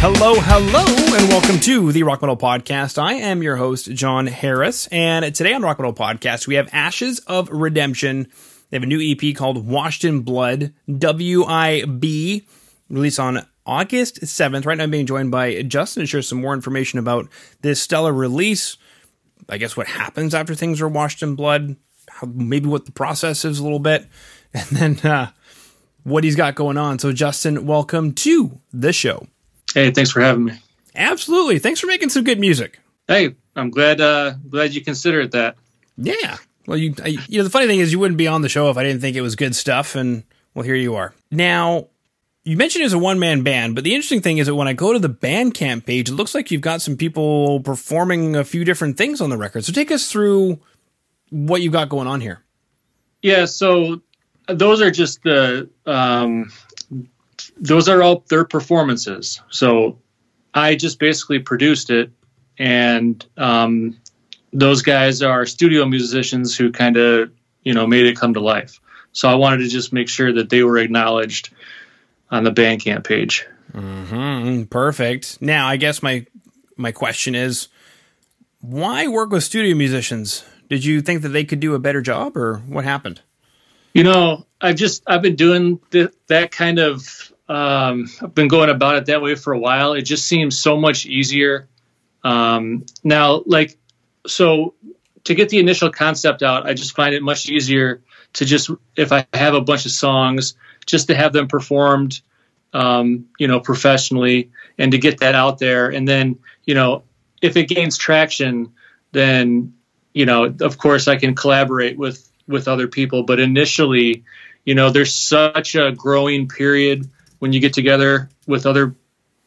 Hello, hello, and welcome to the Rock Metal Podcast. I am your host, Jon Harris, and today on Rock Metal Podcast, we have Ashes of Redemption. They have a new EP called Washed in Blood, WIB, released on August 7th. Right now, I'm being joined by Justin to share some more information about this stellar release. I guess what happens after things are washed in blood, how, maybe what the process is a little bit, and then uh, what he's got going on. So, Justin, welcome to the show. Hey, thanks for having me. Absolutely. Thanks for making some good music. Hey, I'm glad uh, glad you considered that. Yeah. Well, you I, you know the funny thing is you wouldn't be on the show if I didn't think it was good stuff, and well, here you are. Now, you mentioned it's a one man band, but the interesting thing is that when I go to the Bandcamp page, it looks like you've got some people performing a few different things on the record. So take us through what you've got going on here. Yeah. So those are just the um, those are all their performances. So I just basically produced it, and um, those guys are studio musicians who kind of you know made it come to life. So I wanted to just make sure that they were acknowledged on the Bandcamp page. Mm-hmm. Perfect. Now, I guess my my question is, why work with studio musicians? Did you think that they could do a better job, or what happened? You know, I've just I've been doing th- that kind of um, I've been going about it that way for a while. It just seems so much easier. Um, now, like, so to get the initial concept out, I just find it much easier to just, if I have a bunch of songs, just to have them performed, um, you know, professionally and to get that out there. And then, you know, if it gains traction, then, you know, of course I can collaborate with, with other people. But initially, you know, there's such a growing period when you get together with other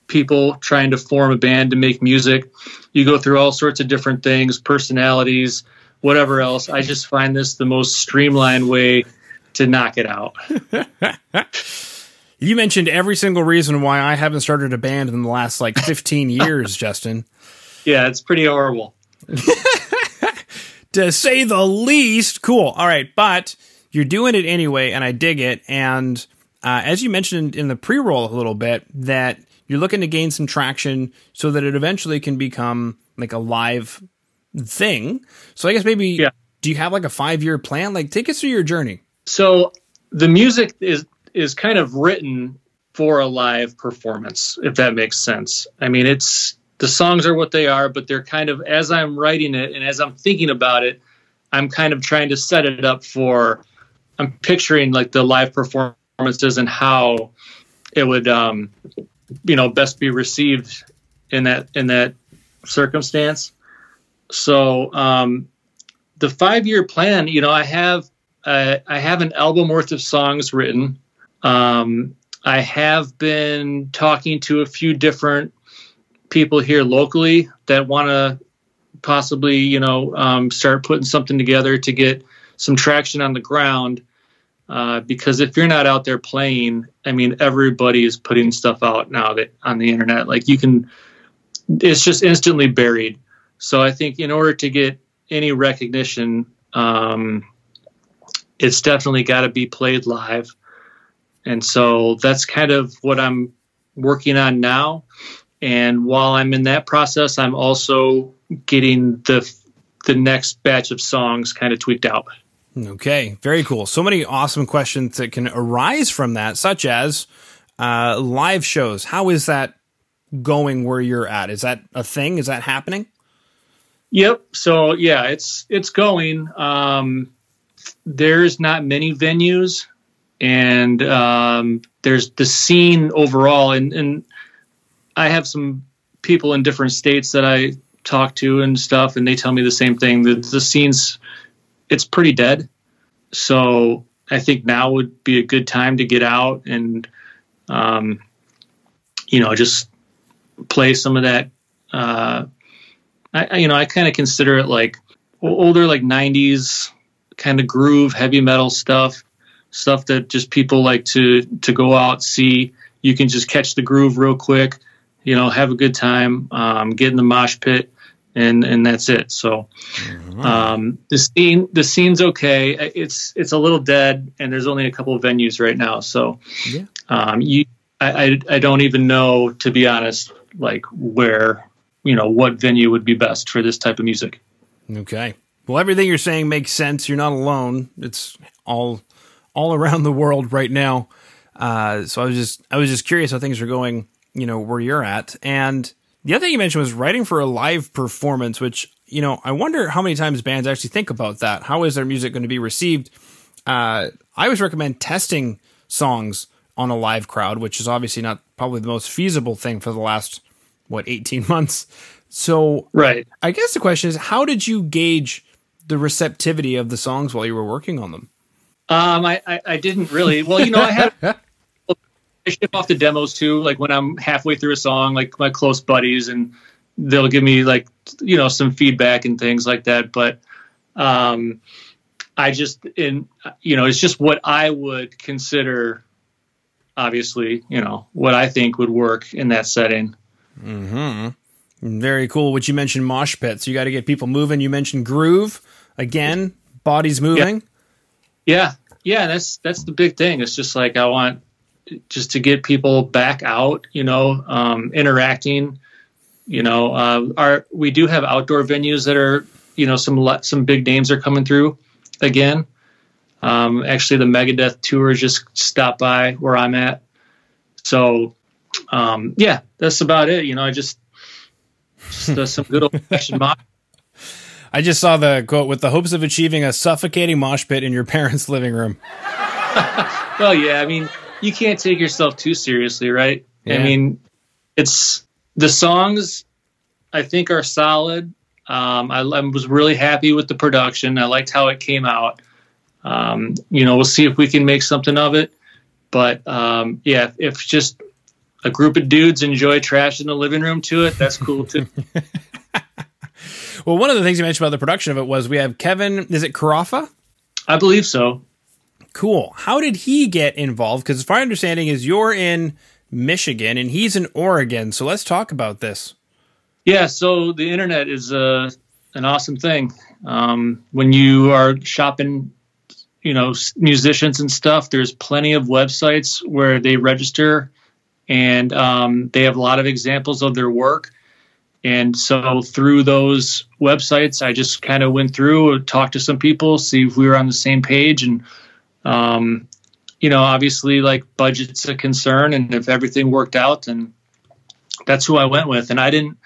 people trying to form a band to make music. You go through all sorts of different things, personalities, whatever else. I just find this the most streamlined way to knock it out. you mentioned every single reason why I haven't started a band in the last like 15 years, Justin. Yeah, it's pretty horrible. to say the least. Cool. All right. But you're doing it anyway, and I dig it. And uh, as you mentioned in the pre-roll a little bit, that you're looking to gain some traction so that it eventually can become like a live thing. So I guess maybe yeah. do you have like a five year plan? Like take us through your journey. So the music is is kind of written for a live performance, if that makes sense. I mean, it's the songs are what they are, but they're kind of as I'm writing it and as I'm thinking about it, I'm kind of trying to set it up for. I'm picturing like the live performance performances and how it would um, you know best be received in that in that circumstance. So um, the five year plan you know i have uh, i have an album worth of songs written. Um, i have been talking to a few different people here locally that want to possibly you know um, start putting something together to get some traction on the ground uh, because if you're not out there playing, I mean, everybody is putting stuff out now that on the internet. Like you can, it's just instantly buried. So I think in order to get any recognition, um, it's definitely got to be played live. And so that's kind of what I'm working on now. And while I'm in that process, I'm also getting the the next batch of songs kind of tweaked out. Okay, very cool. So many awesome questions that can arise from that, such as uh, live shows. How is that going where you're at? Is that a thing? Is that happening? Yep. So yeah, it's it's going. Um, there's not many venues, and um, there's the scene overall, and and I have some people in different states that I talk to and stuff, and they tell me the same thing. that the scene's it's pretty dead. So I think now would be a good time to get out and, um, you know, just play some of that. Uh, I, you know, I kind of consider it like older, like '90s kind of groove, heavy metal stuff, stuff that just people like to to go out see. You can just catch the groove real quick, you know, have a good time, um, get in the mosh pit and and that's it. So mm-hmm. um, the scene the scene's okay. It's it's a little dead, and there's only a couple of venues right now. So yeah. um, you I, I, I don't even know to be honest like where you know what venue would be best for this type of music. Okay. Well, everything you're saying makes sense. You're not alone. It's all all around the world right now. Uh, so I was just I was just curious how things are going. You know where you're at, and the other thing you mentioned was writing for a live performance, which you know I wonder how many times bands actually think about that. How is their music going to be received? Uh, I always recommend testing songs on a live crowd, which is obviously not probably the most feasible thing for the last what 18 months. So right, I guess the question is, how did you gauge the receptivity of the songs while you were working on them? Um, I, I, I didn't really. Well, you know, I had I ship off the demos too. Like when I'm halfway through a song, like my close buddies, and they'll give me like you know some feedback and things like that. But um, I just in you know it's just what I would consider. Obviously, you know what I think would work in that setting. Hmm. Very cool. What you mentioned, mosh pits. You got to get people moving. You mentioned groove again. Bodies moving. Yeah. yeah, yeah. That's that's the big thing. It's just like I want just to get people back out, you know, um, interacting. You know, uh, our we do have outdoor venues that are, you know, some some big names are coming through again. Um, actually, the Megadeth tour just stopped by where I'm at. So, um, yeah, that's about it. You know, I just, just uh, some good old fashioned mosh. I just saw the quote with the hopes of achieving a suffocating mosh pit in your parents' living room. well, yeah, I mean, you can't take yourself too seriously, right? Yeah. I mean, it's the songs I think are solid. Um, I, I, was really happy with the production. I liked how it came out. Um, you know, we'll see if we can make something of it. But um, yeah, if just a group of dudes enjoy trash in the living room to it, that's cool too. well, one of the things you mentioned about the production of it was we have Kevin. Is it Carafa? I believe so. Cool. How did he get involved? Because, far understanding, is you're in Michigan and he's in Oregon. So let's talk about this. Yeah. So the internet is uh, an awesome thing. Um, when you are shopping, you know, musicians and stuff, there's plenty of websites where they register, and um, they have a lot of examples of their work. And so through those websites, I just kind of went through, talked to some people, see if we were on the same page, and um, you know, obviously, like budget's a concern, and if everything worked out, and that's who I went with. And I didn't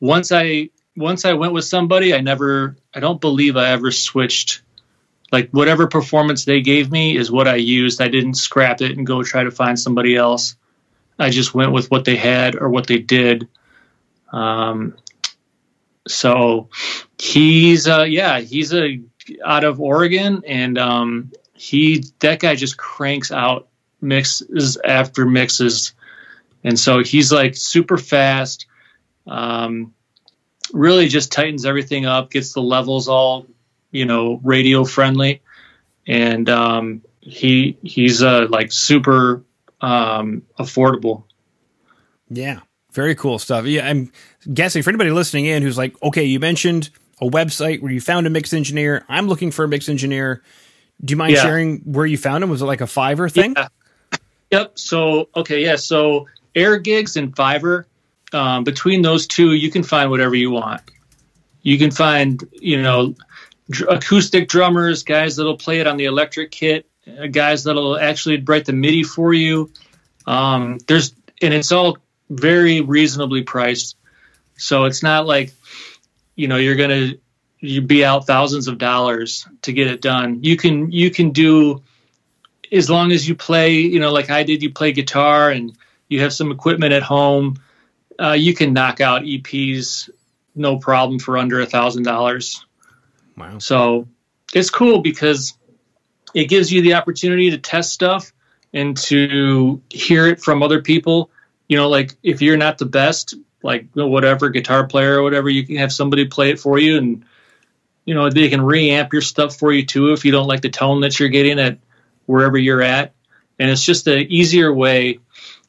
once I once I went with somebody, I never, I don't believe I ever switched. Like whatever performance they gave me is what I used. I didn't scrap it and go try to find somebody else. I just went with what they had or what they did. Um, so he's, uh, yeah, he's a out of Oregon, and um, he that guy just cranks out mixes after mixes, and so he's like super fast. Um, really just tightens everything up, gets the levels all you know radio friendly, and um, he he's uh, like super um, affordable. Yeah, very cool stuff. Yeah, I'm guessing for anybody listening in who's like, okay, you mentioned a website where you found a mix engineer. I'm looking for a mix engineer. Do you mind yeah. sharing where you found him? Was it like a Fiverr thing? Yeah. Yep. So okay, yeah. So AirGigs and Fiverr, um, between those two, you can find whatever you want. You can find, you know, dr- acoustic drummers, guys that'll play it on the electric kit, uh, guys that'll actually write the MIDI for you. Um, there's and it's all very reasonably priced. So it's not like, you know, you're gonna you be out thousands of dollars to get it done. You can you can do as long as you play, you know, like I did. You play guitar and you have some equipment at home. Uh, you can knock out EPs no problem for under a thousand dollars. Wow! So it's cool because it gives you the opportunity to test stuff and to hear it from other people. You know, like if you're not the best, like whatever guitar player or whatever, you can have somebody play it for you and you know they can reamp your stuff for you too if you don't like the tone that you're getting at wherever you're at and it's just an easier way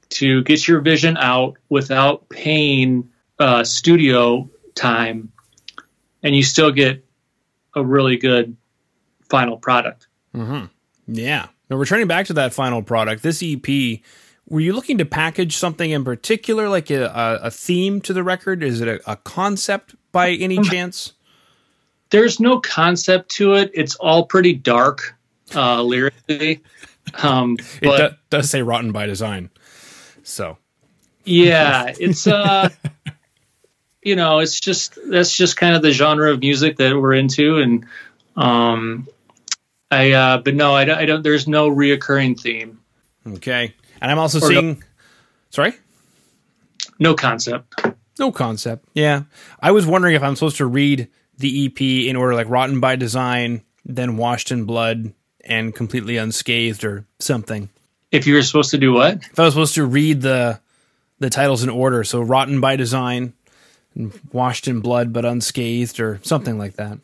to get your vision out without paying uh, studio time and you still get a really good final product mm-hmm. yeah now returning back to that final product this ep were you looking to package something in particular, like a, a, theme to the record? Is it a, a concept by any Um, chance? There's no concept to it. It's all pretty dark uh, lyrically. Um, It but do, does say rotten by design. So, yeah, it's uh, you know, it's just that's just kind of the genre of music that we're into, and um, I uh, but no, I don't, I don't. There's no reoccurring theme, okay. And I'm also Or no- seeing, sorry? no concept. No concept. Yeah. I was wondering if I'm supposed to read the EP in order like Rotten by Design, then Washed in Blood, and Completely Unscathed or something. If you were supposed to do what? If I was supposed to read the the titles in order, so Rotten by Design, and Washed in Blood but Unscathed or something like that.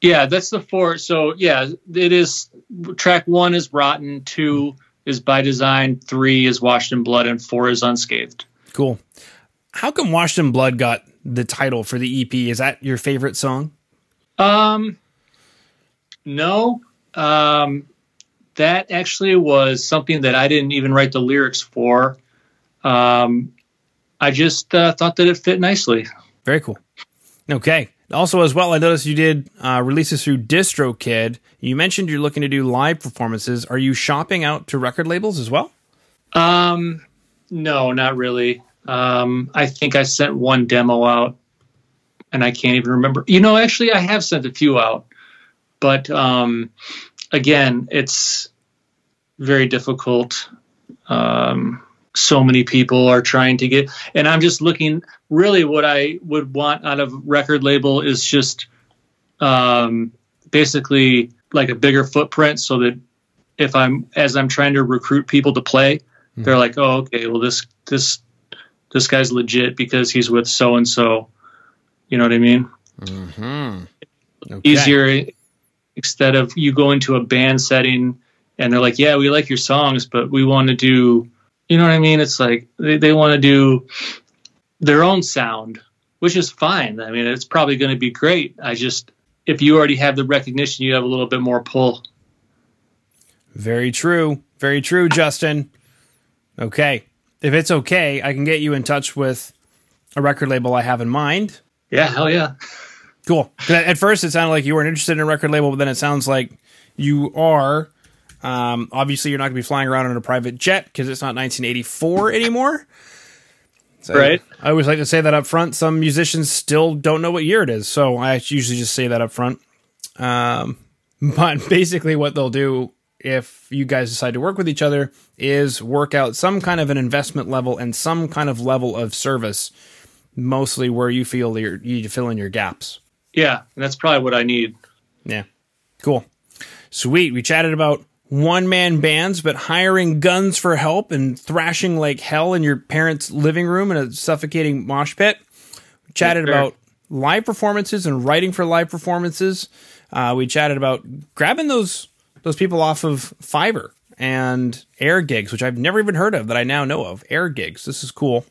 Yeah, that's the four. So yeah, it is. Track one is rotten. Two is by design. Three is washed in blood, and four is unscathed. Cool. How come Washed in Blood got the title for the EP? Is that your favorite song? Um, no. Um, that actually was something that I didn't even write the lyrics for. Um, I just uh, thought that it fit nicely. Very cool. Okay. Also, as well, I noticed you did uh, releases through DistroKid. You mentioned you're looking to do live performances. Are you shopping out to record labels as well? Um, no, not really. Um, I think I sent one demo out, and I can't even remember. You know, actually, I have sent a few out, but um, again, it's very difficult. Um, so many people are trying to get, and I'm just looking. Really, what I would want out of record label is just um, basically like a bigger footprint, so that if I'm as I'm trying to recruit people to play, they're like, oh, okay, well this this this guy's legit because he's with so and so. You know what I mean? Mm-hmm. Okay. Easier instead of you go into a band setting and they're like, yeah, we like your songs, but we want to do, you know what I mean? It's like they, they want to do their own sound, which is fine. I mean, it's probably going to be great. I just, if you already have the recognition, you have a little bit more pull. Very true. Very true, Justin. Okay. If it's okay, I can get you in touch with a record label I have in mind. Yeah, hell yeah. Cool. At first, it sounded like you weren't interested in a record label, but then it sounds like you are. Um, obviously, you're not going to be flying around in a private jet because it's not 1984 anymore. So Right. I always like to say that up front. Some musicians still don't know what year it is, so I usually just say that up front. Um, but basically, what they'll do if you guys decide to work with each other is work out some kind of an investment level and some kind of level of service, mostly where you feel you're, you need to fill in your gaps. Yeah, and that's probably what I need. Yeah. Cool. Sweet. We chatted about one man bands, but hiring guns for help and thrashing like hell in your parents' living room in a suffocating mosh pit. We chatted about live performances and writing for live performances. Uh, we chatted about grabbing those those people off of Fiverr and AirGigs, which I've never even heard of that I now know of. AirGigs. This is cool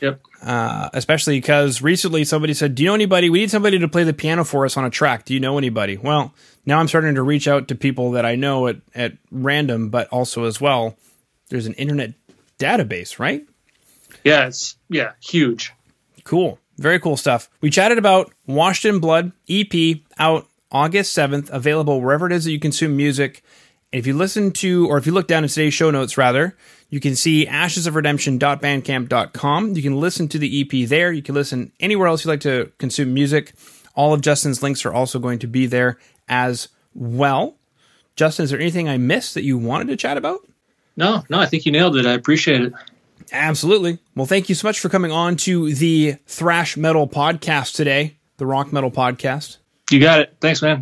Yep. Uh, especially because recently somebody said, "Do you know anybody? We need somebody to play the piano for us on a track. Do you know anybody?" Well, now I'm starting to reach out to people that I know at at random, but also as well, there's an internet database, right? Yeah, it's yeah, huge. Cool. Very cool stuff. We chatted about Washed in Blood EP out August 7th, available wherever it is that you consume music. If you listen to, or if you look down in today's show notes, rather, you can see ashesofredemption.bandcamp.com. You can listen to the EP there. You can listen anywhere else you'd like to consume music. All of Justin's links are also going to be there as well. Justin, is there anything I missed that you wanted to chat about? No, no, I think you nailed it. I appreciate it. Absolutely. Well, thank you so much for coming on to the Thrash Metal Podcast today, the Rock Metal Podcast. You got it. Thanks, man.